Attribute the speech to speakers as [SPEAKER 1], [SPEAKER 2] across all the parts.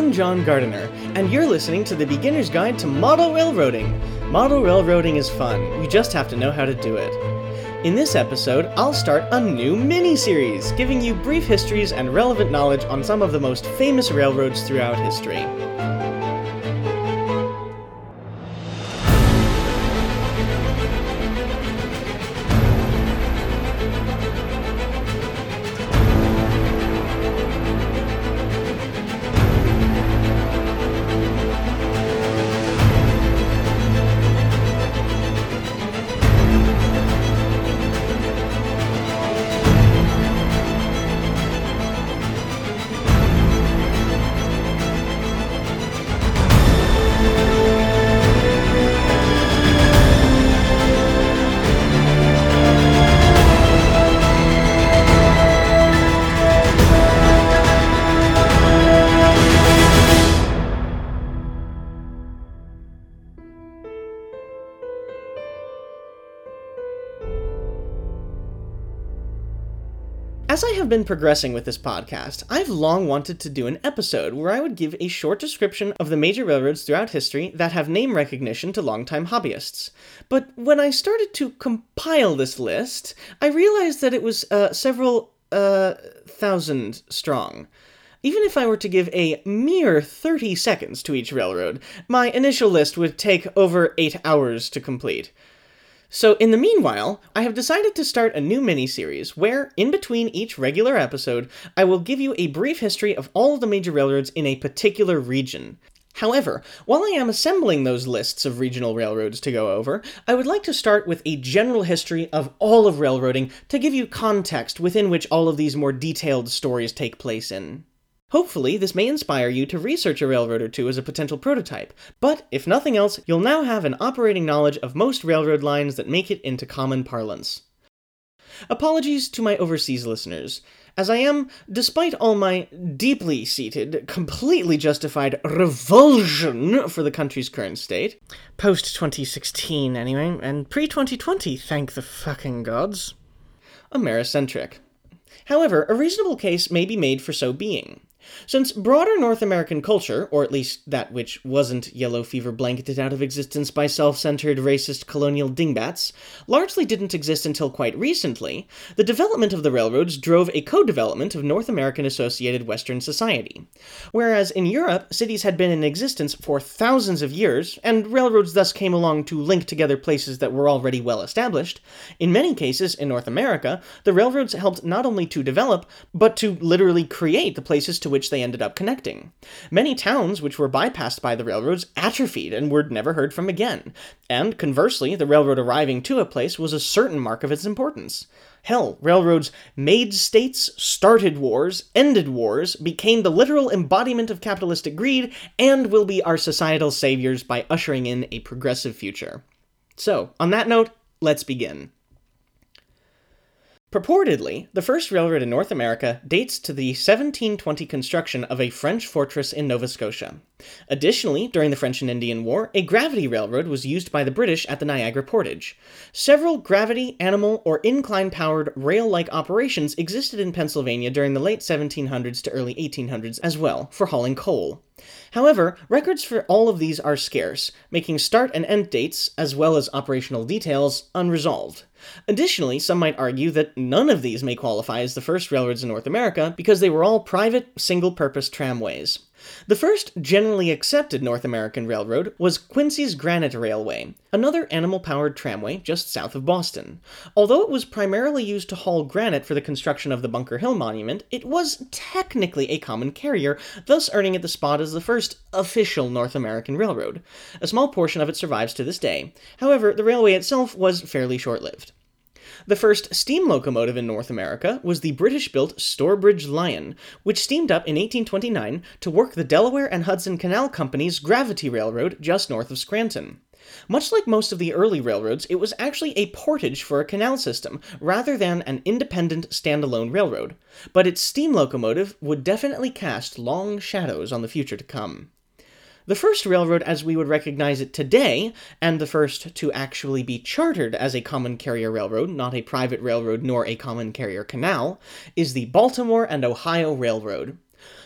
[SPEAKER 1] I'm John Gardiner, and you're listening to the Beginner's Guide to Model Railroading. Model railroading is fun, you just have to know how to do it. In this episode, I'll start a new mini series, giving you brief histories and relevant knowledge on some of the most famous railroads throughout history. Been progressing with this podcast, I've long wanted to do an episode where I would give a short description of the major railroads throughout history that have name recognition to longtime hobbyists. But when I started to compile this list, I realized that it was uh, several uh, thousand strong. Even if I were to give a mere 30 seconds to each railroad, my initial list would take over 8 hours to complete. So, in the meanwhile, I have decided to start a new mini series where, in between each regular episode, I will give you a brief history of all the major railroads in a particular region. However, while I am assembling those lists of regional railroads to go over, I would like to start with a general history of all of railroading to give you context within which all of these more detailed stories take place in. Hopefully, this may inspire you to research a railroad or two as a potential prototype, but if nothing else, you'll now have an operating knowledge of most railroad lines that make it into common parlance. Apologies to my overseas listeners, as I am, despite all my deeply seated, completely justified revulsion for the country's current state, post 2016 anyway, and pre 2020, thank the fucking gods, Americentric. However, a reasonable case may be made for so being. Since broader North American culture, or at least that which wasn't yellow fever blanketed out of existence by self centered racist colonial dingbats, largely didn't exist until quite recently, the development of the railroads drove a co development of North American associated Western society. Whereas in Europe, cities had been in existence for thousands of years, and railroads thus came along to link together places that were already well established, in many cases in North America, the railroads helped not only to develop, but to literally create the places to which they ended up connecting. Many towns which were bypassed by the railroads atrophied and were never heard from again. And conversely, the railroad arriving to a place was a certain mark of its importance. Hell, railroads made states, started wars, ended wars, became the literal embodiment of capitalistic greed, and will be our societal saviors by ushering in a progressive future. So, on that note, let's begin. Purportedly, the first railroad in North America dates to the 1720 construction of a French fortress in Nova Scotia. Additionally, during the French and Indian War, a gravity railroad was used by the British at the Niagara Portage. Several gravity, animal, or incline powered rail like operations existed in Pennsylvania during the late 1700s to early 1800s as well, for hauling coal. However, records for all of these are scarce, making start and end dates, as well as operational details, unresolved. Additionally, some might argue that none of these may qualify as the first railroads in North America because they were all private, single purpose tramways. The first generally accepted North American railroad was Quincy's Granite Railway, another animal powered tramway just south of Boston. Although it was primarily used to haul granite for the construction of the Bunker Hill Monument, it was technically a common carrier, thus earning it the spot as the first official North American railroad. A small portion of it survives to this day. However, the railway itself was fairly short lived. The first steam locomotive in North America was the British built Stourbridge Lion, which steamed up in 1829 to work the Delaware and Hudson Canal Company's Gravity Railroad just north of Scranton. Much like most of the early railroads, it was actually a portage for a canal system, rather than an independent, standalone railroad. But its steam locomotive would definitely cast long shadows on the future to come. The first railroad as we would recognize it today, and the first to actually be chartered as a common carrier railroad, not a private railroad nor a common carrier canal, is the Baltimore and Ohio Railroad.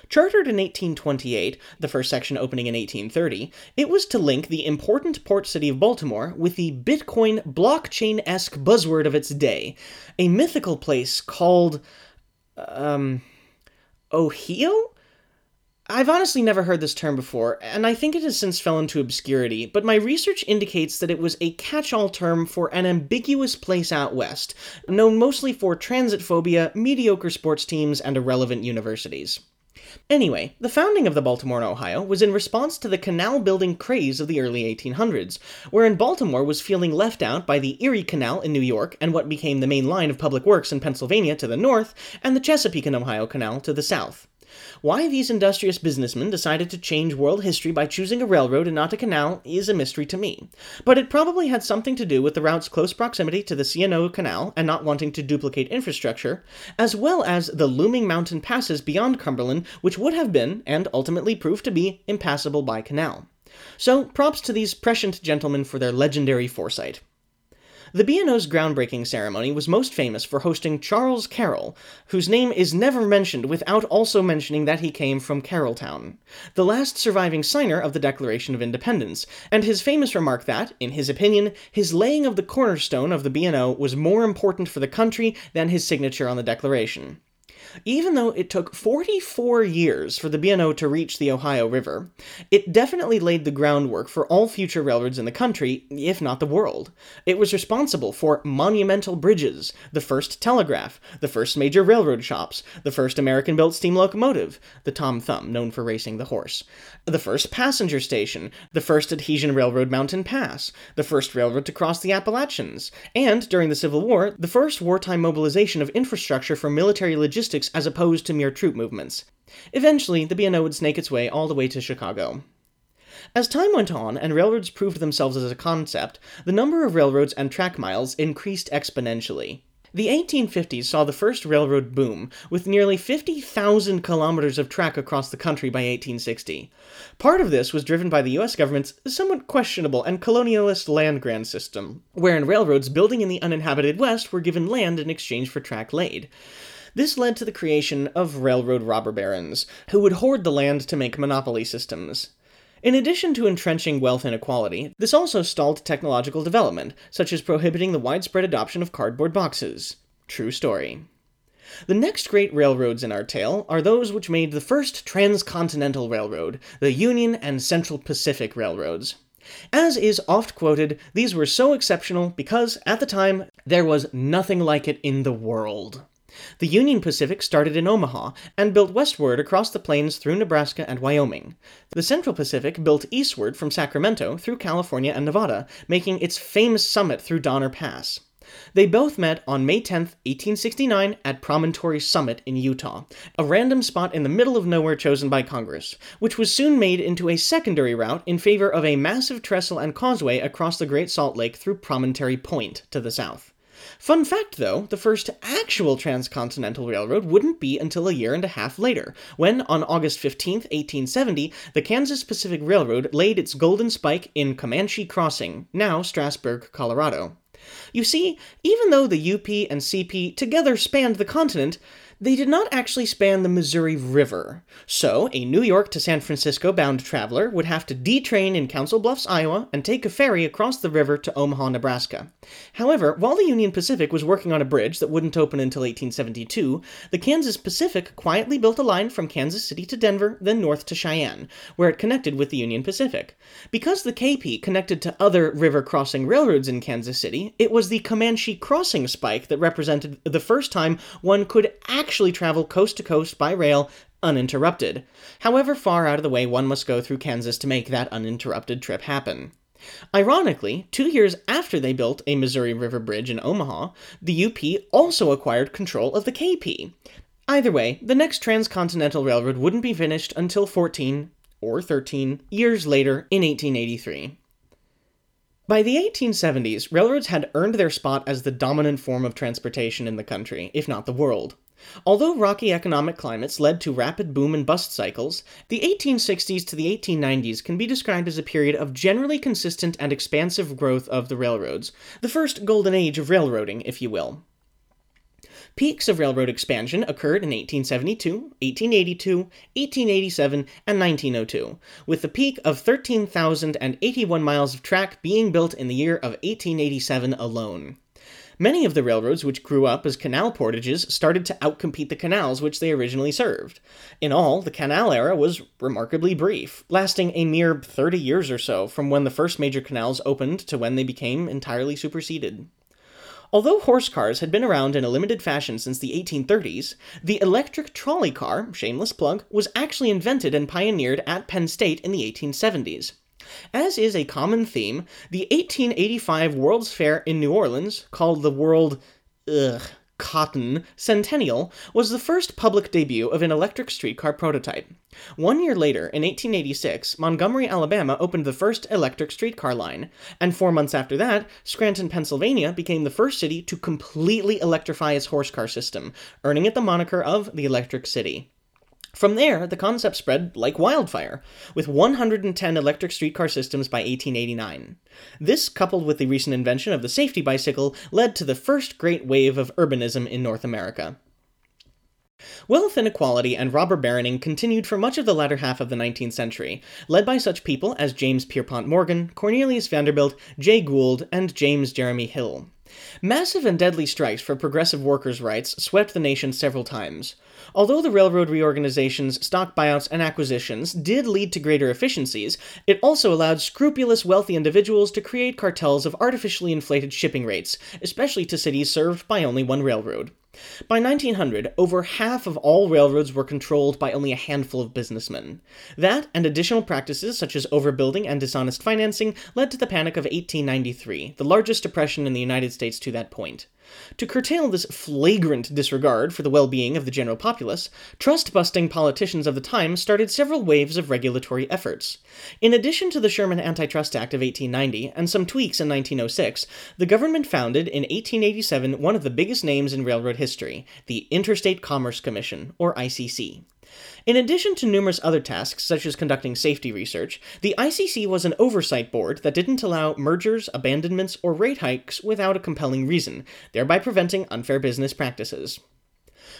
[SPEAKER 1] Chartered in 1828, the first section opening in 1830, it was to link the important port city of Baltimore with the Bitcoin blockchain esque buzzword of its day, a mythical place called. um. Ohio? I've honestly never heard this term before, and I think it has since fell into obscurity, but my research indicates that it was a catch all term for an ambiguous place out west, known mostly for transit phobia, mediocre sports teams, and irrelevant universities. Anyway, the founding of the Baltimore and Ohio was in response to the canal building craze of the early 1800s, wherein Baltimore was feeling left out by the Erie Canal in New York and what became the main line of public works in Pennsylvania to the north, and the Chesapeake and Ohio Canal to the south. Why these industrious businessmen decided to change world history by choosing a railroad and not a canal is a mystery to me. But it probably had something to do with the route's close proximity to the C&O Canal and not wanting to duplicate infrastructure, as well as the looming mountain passes beyond Cumberland, which would have been, and ultimately proved to be, impassable by canal. So, props to these prescient gentlemen for their legendary foresight. The B&O's groundbreaking ceremony was most famous for hosting Charles Carroll, whose name is never mentioned without also mentioning that he came from Carrollton, the last surviving signer of the Declaration of Independence, and his famous remark that, in his opinion, his laying of the cornerstone of the B&O was more important for the country than his signature on the Declaration. Even though it took 44 years for the B&O to reach the Ohio River, it definitely laid the groundwork for all future railroads in the country, if not the world. It was responsible for monumental bridges, the first telegraph, the first major railroad shops, the first American built steam locomotive, the Tom Thumb, known for racing the horse, the first passenger station, the first adhesion railroad Mountain Pass, the first railroad to cross the Appalachians, and, during the Civil War, the first wartime mobilization of infrastructure for military logistics as opposed to mere troop movements. Eventually, the B&O would snake its way all the way to Chicago. As time went on and railroads proved themselves as a concept, the number of railroads and track miles increased exponentially. The 1850s saw the first railroad boom, with nearly 50,000 kilometers of track across the country by 1860. Part of this was driven by the US government's somewhat questionable and colonialist land grant system, wherein railroads building in the uninhabited West were given land in exchange for track laid. This led to the creation of railroad robber barons, who would hoard the land to make monopoly systems. In addition to entrenching wealth inequality, this also stalled technological development, such as prohibiting the widespread adoption of cardboard boxes. True story. The next great railroads in our tale are those which made the first transcontinental railroad, the Union and Central Pacific Railroads. As is oft quoted, these were so exceptional because, at the time, there was nothing like it in the world. The Union Pacific started in Omaha and built westward across the plains through Nebraska and Wyoming. The Central Pacific built eastward from Sacramento through California and Nevada, making its famous summit through Donner Pass. They both met on May 10, 1869, at Promontory Summit in Utah, a random spot in the middle of nowhere chosen by Congress, which was soon made into a secondary route in favor of a massive trestle and causeway across the Great Salt Lake through Promontory Point to the south. Fun fact though, the first actual transcontinental railroad wouldn't be until a year and a half later, when on August 15, 1870, the Kansas Pacific Railroad laid its golden spike in Comanche Crossing, now Strasburg, Colorado. You see, even though the UP and CP together spanned the continent, they did not actually span the Missouri River. So, a New York to San Francisco bound traveler would have to detrain in Council Bluffs, Iowa, and take a ferry across the river to Omaha, Nebraska. However, while the Union Pacific was working on a bridge that wouldn't open until 1872, the Kansas Pacific quietly built a line from Kansas City to Denver, then north to Cheyenne, where it connected with the Union Pacific. Because the KP connected to other river crossing railroads in Kansas City, it was the Comanche Crossing Spike that represented the first time one could actually actually travel coast to coast by rail uninterrupted, however far out of the way one must go through Kansas to make that uninterrupted trip happen. Ironically, two years after they built a Missouri River Bridge in Omaha, the UP also acquired control of the KP. Either way, the next transcontinental railroad wouldn't be finished until 14 or 13 years later in 1883. By the 1870s, railroads had earned their spot as the dominant form of transportation in the country, if not the world. Although rocky economic climates led to rapid boom and bust cycles, the 1860s to the 1890s can be described as a period of generally consistent and expansive growth of the railroads, the first golden age of railroading, if you will. Peaks of railroad expansion occurred in 1872, 1882, 1887, and 1902, with the peak of 13,081 miles of track being built in the year of 1887 alone. Many of the railroads which grew up as canal portages started to outcompete the canals which they originally served. In all, the canal era was remarkably brief, lasting a mere 30 years or so from when the first major canals opened to when they became entirely superseded. Although horse cars had been around in a limited fashion since the 1830s, the electric trolley car, shameless plug, was actually invented and pioneered at Penn State in the 1870s. As is a common theme, the 1885 World's Fair in New Orleans, called the World ugh, Cotton Centennial, was the first public debut of an electric streetcar prototype. One year later, in 1886, Montgomery, Alabama opened the first electric streetcar line, and four months after that, Scranton, Pennsylvania became the first city to completely electrify its horse car system, earning it the moniker of the Electric City. From there, the concept spread like wildfire, with 110 electric streetcar systems by 1889. This, coupled with the recent invention of the safety bicycle, led to the first great wave of urbanism in North America. Wealth inequality and robber baroning continued for much of the latter half of the 19th century, led by such people as James Pierpont Morgan, Cornelius Vanderbilt, Jay Gould, and James Jerome Hill. Massive and deadly strikes for progressive workers' rights swept the nation several times. Although the railroad reorganizations, stock buyouts, and acquisitions did lead to greater efficiencies, it also allowed scrupulous wealthy individuals to create cartels of artificially inflated shipping rates, especially to cities served by only one railroad. By 1900, over half of all railroads were controlled by only a handful of businessmen. That, and additional practices such as overbuilding and dishonest financing, led to the Panic of 1893, the largest depression in the United States to that point. To curtail this flagrant disregard for the well being of the general populace, trust busting politicians of the time started several waves of regulatory efforts. In addition to the Sherman Antitrust Act of 1890 and some tweaks in 1906, the government founded in 1887 one of the biggest names in railroad history, the Interstate Commerce Commission, or ICC. In addition to numerous other tasks, such as conducting safety research, the ICC was an oversight board that didn't allow mergers, abandonments, or rate hikes without a compelling reason, thereby preventing unfair business practices.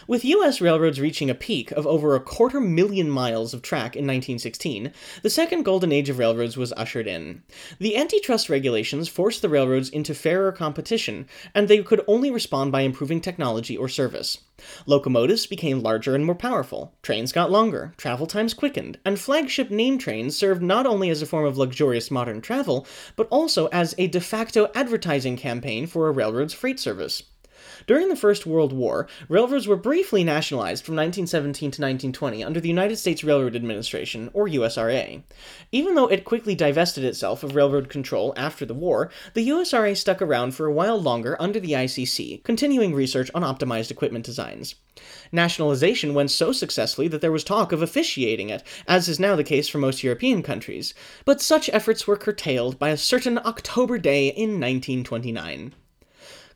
[SPEAKER 1] With U.S. railroads reaching a peak of over a quarter million miles of track in 1916, the second golden age of railroads was ushered in. The antitrust regulations forced the railroads into fairer competition, and they could only respond by improving technology or service. Locomotives became larger and more powerful, trains got longer, travel times quickened, and flagship name trains served not only as a form of luxurious modern travel, but also as a de facto advertising campaign for a railroad's freight service. During the First World War, railroads were briefly nationalized from 1917 to 1920 under the United States Railroad Administration, or USRA. Even though it quickly divested itself of railroad control after the war, the USRA stuck around for a while longer under the ICC, continuing research on optimized equipment designs. Nationalization went so successfully that there was talk of officiating it, as is now the case for most European countries, but such efforts were curtailed by a certain October day in 1929.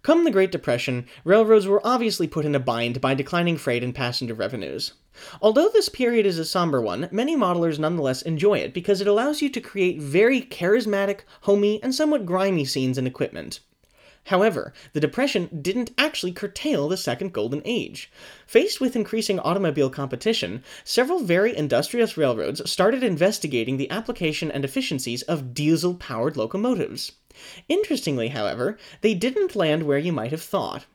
[SPEAKER 1] Come the Great Depression, railroads were obviously put in a bind by declining freight and passenger revenues. Although this period is a somber one, many modelers nonetheless enjoy it because it allows you to create very charismatic, homey, and somewhat grimy scenes and equipment. However, the Depression didn't actually curtail the Second Golden Age. Faced with increasing automobile competition, several very industrious railroads started investigating the application and efficiencies of diesel powered locomotives. Interestingly, however, they didn't land where you might have thought.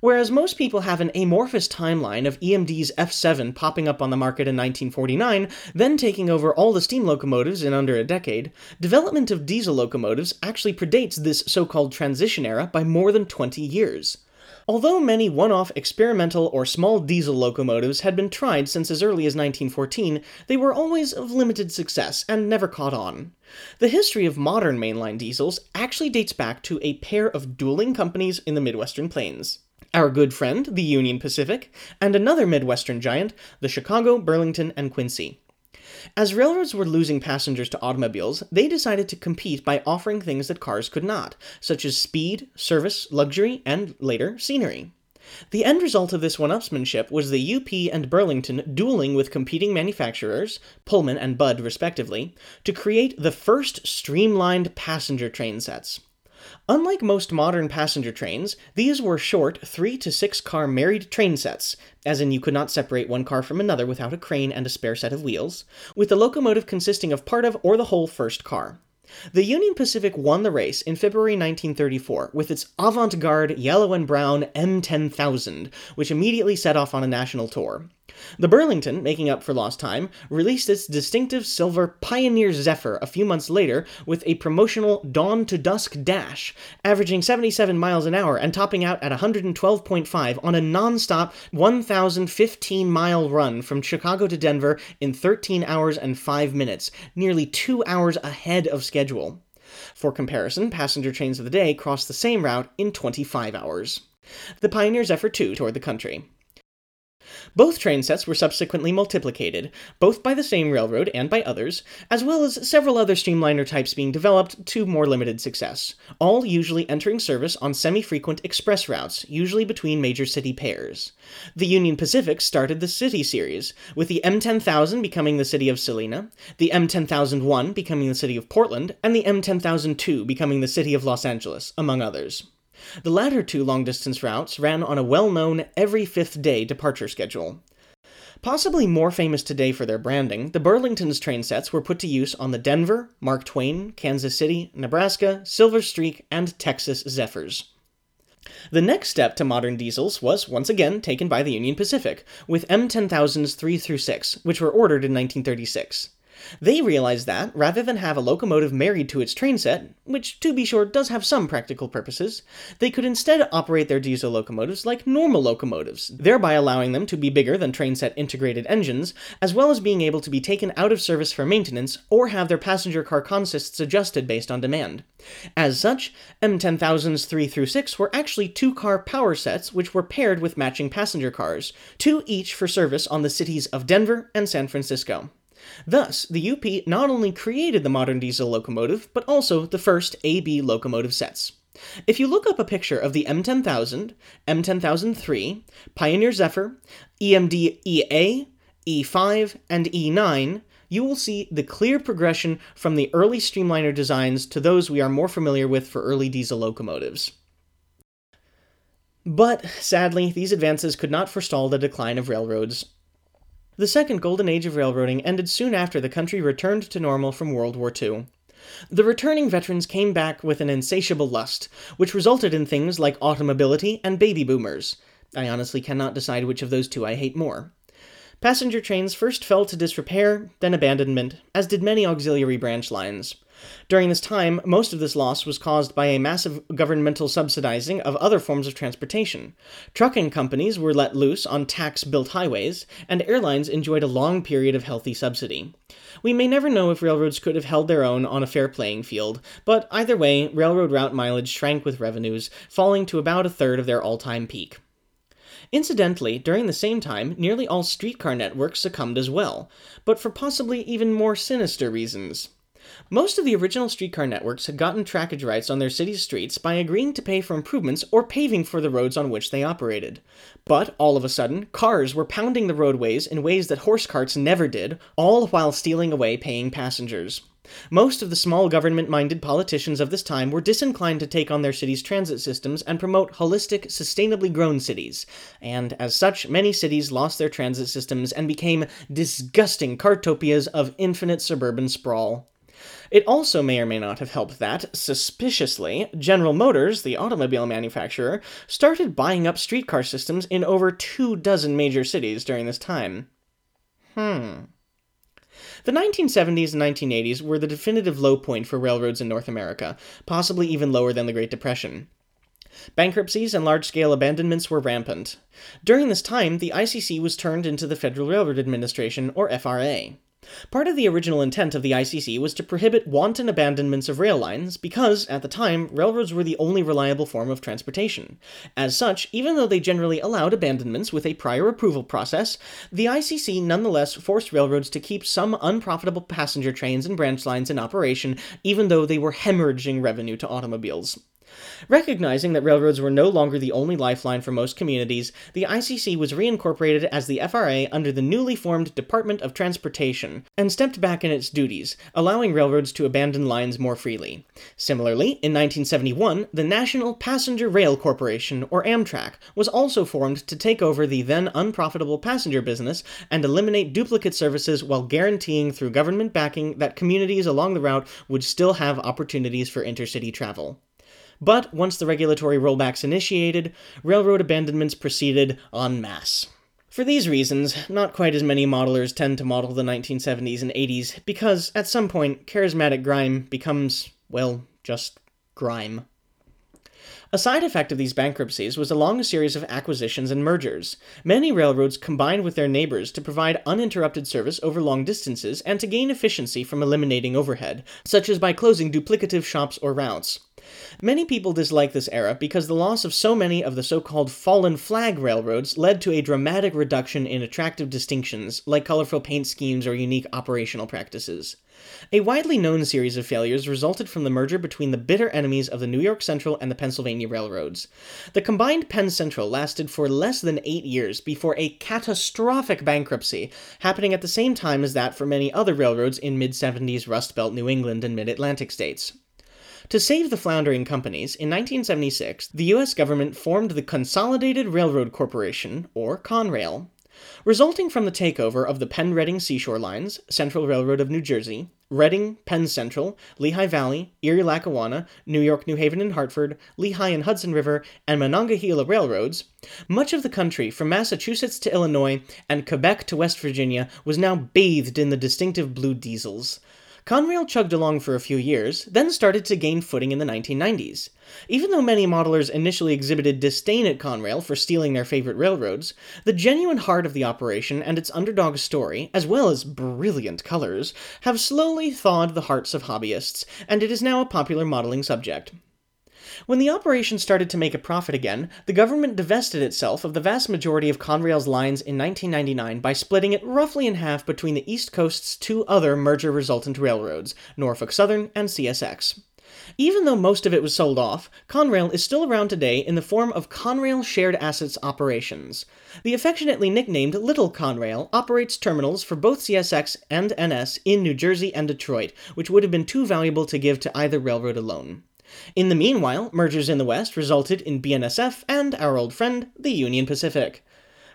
[SPEAKER 1] Whereas most people have an amorphous timeline of EMD's F7 popping up on the market in 1949, then taking over all the steam locomotives in under a decade, development of diesel locomotives actually predates this so called transition era by more than 20 years. Although many one off experimental or small diesel locomotives had been tried since as early as 1914, they were always of limited success and never caught on. The history of modern mainline diesels actually dates back to a pair of dueling companies in the Midwestern Plains. Our good friend, the Union Pacific, and another Midwestern giant, the Chicago, Burlington, and Quincy. As railroads were losing passengers to automobiles, they decided to compete by offering things that cars could not, such as speed, service, luxury, and later, scenery. The end result of this one upsmanship was the UP and Burlington dueling with competing manufacturers, Pullman and Budd respectively, to create the first streamlined passenger train sets. Unlike most modern passenger trains, these were short 3 to 6 car married train sets, as in you could not separate one car from another without a crane and a spare set of wheels, with the locomotive consisting of part of or the whole first car. The Union Pacific won the race in February 1934 with its avant garde yellow and brown M10000, which immediately set off on a national tour. The Burlington, making up for lost time, released its distinctive silver Pioneer Zephyr a few months later with a promotional dawn to dusk dash, averaging 77 miles an hour and topping out at 112.5 on a non-stop 1,015 mile run from Chicago to Denver in 13 hours and 5 minutes, nearly 2 hours ahead of schedule. For comparison, passenger trains of the day crossed the same route in 25 hours. The Pioneer Zephyr II toured the country. Both train sets were subsequently multiplicated, both by the same railroad and by others, as well as several other streamliner types being developed to more limited success, all usually entering service on semi frequent express routes, usually between major city pairs. The Union Pacific started the City Series, with the M10000 becoming the city of Salina, the M10001 becoming the city of Portland, and the M10002 becoming the city of Los Angeles, among others. The latter two long distance routes ran on a well known every fifth day departure schedule. Possibly more famous today for their branding, the Burlington's train sets were put to use on the Denver, Mark Twain, Kansas City, Nebraska, Silver Streak, and Texas Zephyrs. The next step to modern diesels was once again taken by the Union Pacific, with M10000s 3 through 6, which were ordered in 1936. They realized that, rather than have a locomotive married to its train set, which to be sure does have some practical purposes, they could instead operate their diesel locomotives like normal locomotives, thereby allowing them to be bigger than train set integrated engines, as well as being able to be taken out of service for maintenance or have their passenger car consists adjusted based on demand. As such, M10000s 3 through 6 were actually two car power sets which were paired with matching passenger cars, two each for service on the cities of Denver and San Francisco. Thus, the UP not only created the modern diesel locomotive, but also the first AB locomotive sets. If you look up a picture of the M10000, M10003, Pioneer Zephyr, EMD EA, E5, and E9, you will see the clear progression from the early streamliner designs to those we are more familiar with for early diesel locomotives. But, sadly, these advances could not forestall the decline of railroads, the second golden age of railroading ended soon after the country returned to normal from World War II. The returning veterans came back with an insatiable lust, which resulted in things like automobility and baby boomers. I honestly cannot decide which of those two I hate more. Passenger trains first fell to disrepair, then abandonment, as did many auxiliary branch lines. During this time, most of this loss was caused by a massive governmental subsidizing of other forms of transportation. Trucking companies were let loose on tax built highways, and airlines enjoyed a long period of healthy subsidy. We may never know if railroads could have held their own on a fair playing field, but either way, railroad route mileage shrank with revenues, falling to about a third of their all time peak. Incidentally, during the same time, nearly all streetcar networks succumbed as well, but for possibly even more sinister reasons. Most of the original streetcar networks had gotten trackage rights on their city's streets by agreeing to pay for improvements or paving for the roads on which they operated. But, all of a sudden, cars were pounding the roadways in ways that horse carts never did, all while stealing away paying passengers. Most of the small government minded politicians of this time were disinclined to take on their cities' transit systems and promote holistic, sustainably grown cities, and as such, many cities lost their transit systems and became disgusting cartopias of infinite suburban sprawl. It also may or may not have helped that, suspiciously, General Motors, the automobile manufacturer, started buying up streetcar systems in over two dozen major cities during this time. Hmm. The 1970s and 1980s were the definitive low point for railroads in North America, possibly even lower than the Great Depression. Bankruptcies and large scale abandonments were rampant. During this time, the ICC was turned into the Federal Railroad Administration, or FRA. Part of the original intent of the ICC was to prohibit wanton abandonments of rail lines because, at the time, railroads were the only reliable form of transportation. As such, even though they generally allowed abandonments with a prior approval process, the ICC nonetheless forced railroads to keep some unprofitable passenger trains and branch lines in operation, even though they were hemorrhaging revenue to automobiles. Recognizing that railroads were no longer the only lifeline for most communities, the ICC was reincorporated as the FRA under the newly formed Department of Transportation and stepped back in its duties, allowing railroads to abandon lines more freely. Similarly, in 1971, the National Passenger Rail Corporation, or Amtrak, was also formed to take over the then unprofitable passenger business and eliminate duplicate services while guaranteeing through government backing that communities along the route would still have opportunities for intercity travel. But once the regulatory rollbacks initiated, railroad abandonments proceeded en masse. For these reasons, not quite as many modelers tend to model the 1970s and 80s because, at some point, charismatic grime becomes, well, just grime. A side effect of these bankruptcies was a long series of acquisitions and mergers. Many railroads combined with their neighbors to provide uninterrupted service over long distances and to gain efficiency from eliminating overhead, such as by closing duplicative shops or routes. Many people dislike this era because the loss of so many of the so called fallen flag railroads led to a dramatic reduction in attractive distinctions, like colorful paint schemes or unique operational practices. A widely known series of failures resulted from the merger between the bitter enemies of the New York Central and the Pennsylvania Railroads. The combined Penn Central lasted for less than eight years before a catastrophic bankruptcy, happening at the same time as that for many other railroads in mid 70s Rust Belt New England and mid Atlantic states. To save the floundering companies, in 1976, the U.S. government formed the Consolidated Railroad Corporation, or Conrail. Resulting from the takeover of the Penn Reading Seashore Lines, Central Railroad of New Jersey, Reading, Penn Central, Lehigh Valley, Erie Lackawanna, New York, New Haven, and Hartford, Lehigh and Hudson River, and Monongahela Railroads, much of the country, from Massachusetts to Illinois and Quebec to West Virginia, was now bathed in the distinctive blue diesels. Conrail chugged along for a few years, then started to gain footing in the 1990s. Even though many modelers initially exhibited disdain at Conrail for stealing their favorite railroads, the genuine heart of the operation and its underdog story, as well as brilliant colors, have slowly thawed the hearts of hobbyists, and it is now a popular modeling subject. When the operation started to make a profit again, the government divested itself of the vast majority of Conrail's lines in 1999 by splitting it roughly in half between the East Coast's two other merger resultant railroads, Norfolk Southern and CSX. Even though most of it was sold off, Conrail is still around today in the form of Conrail Shared Assets Operations. The affectionately nicknamed Little Conrail operates terminals for both CSX and NS in New Jersey and Detroit, which would have been too valuable to give to either railroad alone. In the meanwhile, mergers in the West resulted in BNSF and our old friend, the Union Pacific.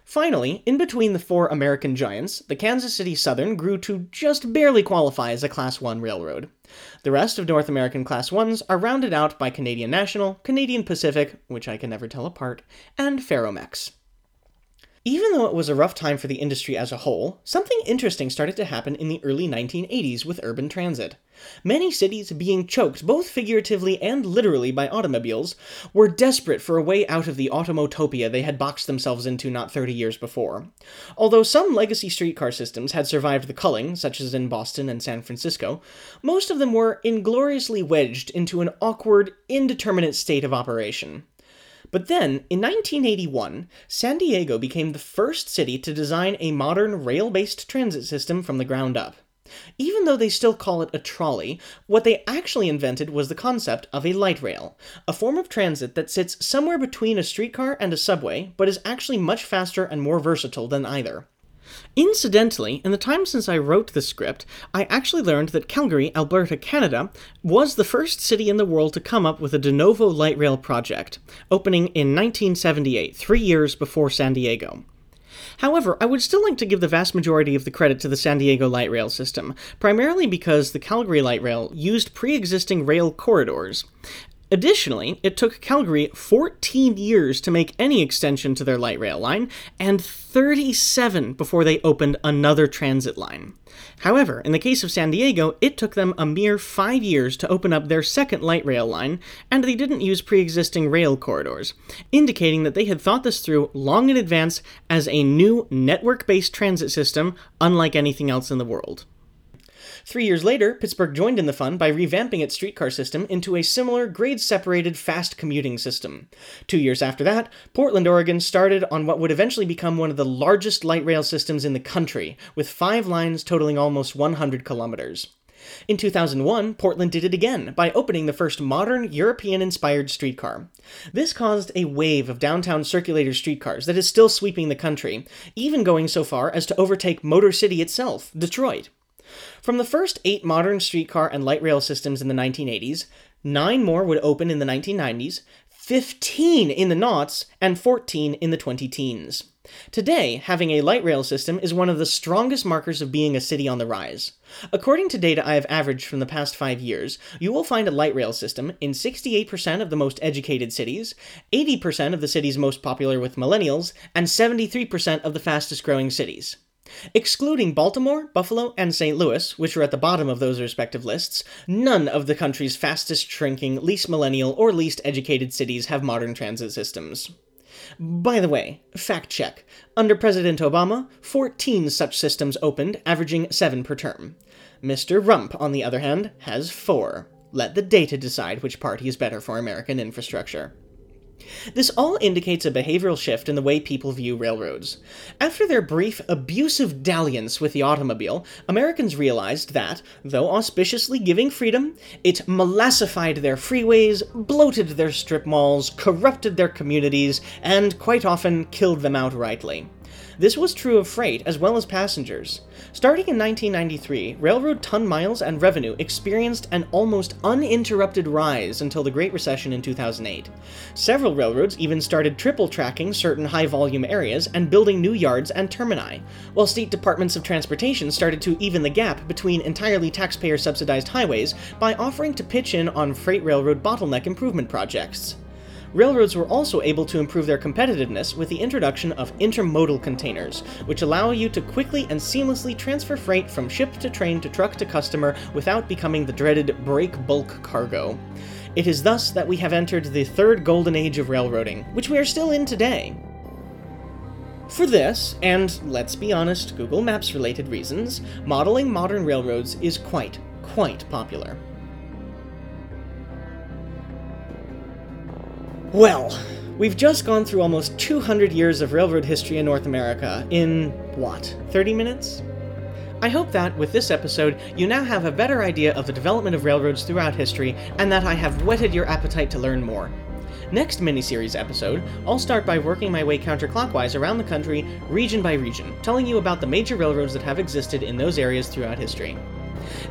[SPEAKER 1] Finally, in between the four American giants, the Kansas City Southern grew to just barely qualify as a Class 1 railroad. The rest of North American Class 1s are rounded out by Canadian National, Canadian Pacific, which I can never tell apart, and Ferromex. Even though it was a rough time for the industry as a whole, something interesting started to happen in the early 1980s with urban transit. Many cities, being choked both figuratively and literally by automobiles, were desperate for a way out of the automotopia they had boxed themselves into not 30 years before. Although some legacy streetcar systems had survived the culling, such as in Boston and San Francisco, most of them were ingloriously wedged into an awkward, indeterminate state of operation. But then, in 1981, San Diego became the first city to design a modern rail based transit system from the ground up. Even though they still call it a trolley, what they actually invented was the concept of a light rail, a form of transit that sits somewhere between a streetcar and a subway, but is actually much faster and more versatile than either. Incidentally, in the time since I wrote the script, I actually learned that Calgary, Alberta, Canada, was the first city in the world to come up with a de novo light rail project, opening in 1978, three years before San Diego. However, I would still like to give the vast majority of the credit to the San Diego light rail system, primarily because the Calgary light rail used pre existing rail corridors. Additionally, it took Calgary 14 years to make any extension to their light rail line, and 37 before they opened another transit line. However, in the case of San Diego, it took them a mere five years to open up their second light rail line, and they didn't use pre existing rail corridors, indicating that they had thought this through long in advance as a new network based transit system unlike anything else in the world. Three years later, Pittsburgh joined in the fun by revamping its streetcar system into a similar grade separated fast commuting system. Two years after that, Portland, Oregon started on what would eventually become one of the largest light rail systems in the country, with five lines totaling almost 100 kilometers. In 2001, Portland did it again by opening the first modern European inspired streetcar. This caused a wave of downtown circulator streetcars that is still sweeping the country, even going so far as to overtake Motor City itself, Detroit. From the first eight modern streetcar and light rail systems in the 1980s, nine more would open in the 1990s, 15 in the noughts, and 14 in the 20 teens. Today, having a light rail system is one of the strongest markers of being a city on the rise. According to data I have averaged from the past five years, you will find a light rail system in 68% of the most educated cities, 80% of the cities most popular with millennials, and 73% of the fastest growing cities. Excluding Baltimore, Buffalo, and St. Louis, which are at the bottom of those respective lists, none of the country's fastest shrinking, least millennial, or least educated cities have modern transit systems. By the way, fact check. Under President Obama, 14 such systems opened, averaging 7 per term. Mr. Rump, on the other hand, has 4. Let the data decide which party is better for American infrastructure. This all indicates a behavioral shift in the way people view railroads. After their brief, abusive dalliance with the automobile, Americans realized that, though auspiciously giving freedom, it molassified their freeways, bloated their strip malls, corrupted their communities, and quite often killed them outrightly. This was true of freight as well as passengers. Starting in 1993, railroad ton miles and revenue experienced an almost uninterrupted rise until the Great Recession in 2008. Several railroads even started triple tracking certain high volume areas and building new yards and termini, while state departments of transportation started to even the gap between entirely taxpayer subsidized highways by offering to pitch in on freight railroad bottleneck improvement projects railroads were also able to improve their competitiveness with the introduction of intermodal containers, which allow you to quickly and seamlessly transfer freight from ship to train to truck to customer without becoming the dreaded break bulk cargo. It is thus that we have entered the third golden age of railroading, which we are still in today. For this, and let's be honest, Google Maps related reasons, modeling modern railroads is quite, quite popular. Well, we've just gone through almost 200 years of railroad history in North America in, what, 30 minutes? I hope that, with this episode, you now have a better idea of the development of railroads throughout history, and that I have whetted your appetite to learn more. Next miniseries episode, I'll start by working my way counterclockwise around the country, region by region, telling you about the major railroads that have existed in those areas throughout history.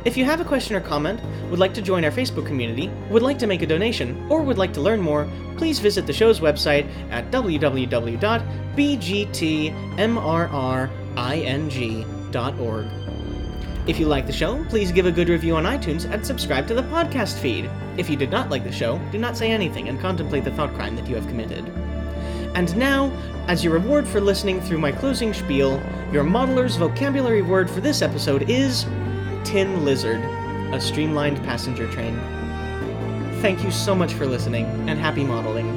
[SPEAKER 1] If you have a question or comment, would like to join our Facebook community, would like to make a donation, or would like to learn more, please visit the show's website at www.bgtmrring.org. If you like the show, please give a good review on iTunes and subscribe to the podcast feed. If you did not like the show, do not say anything and contemplate the thought crime that you have committed. And now, as your reward for listening through my closing spiel, your modeler's vocabulary word for this episode is Tin Lizard, a streamlined passenger train. Thank you so much for listening, and happy modeling.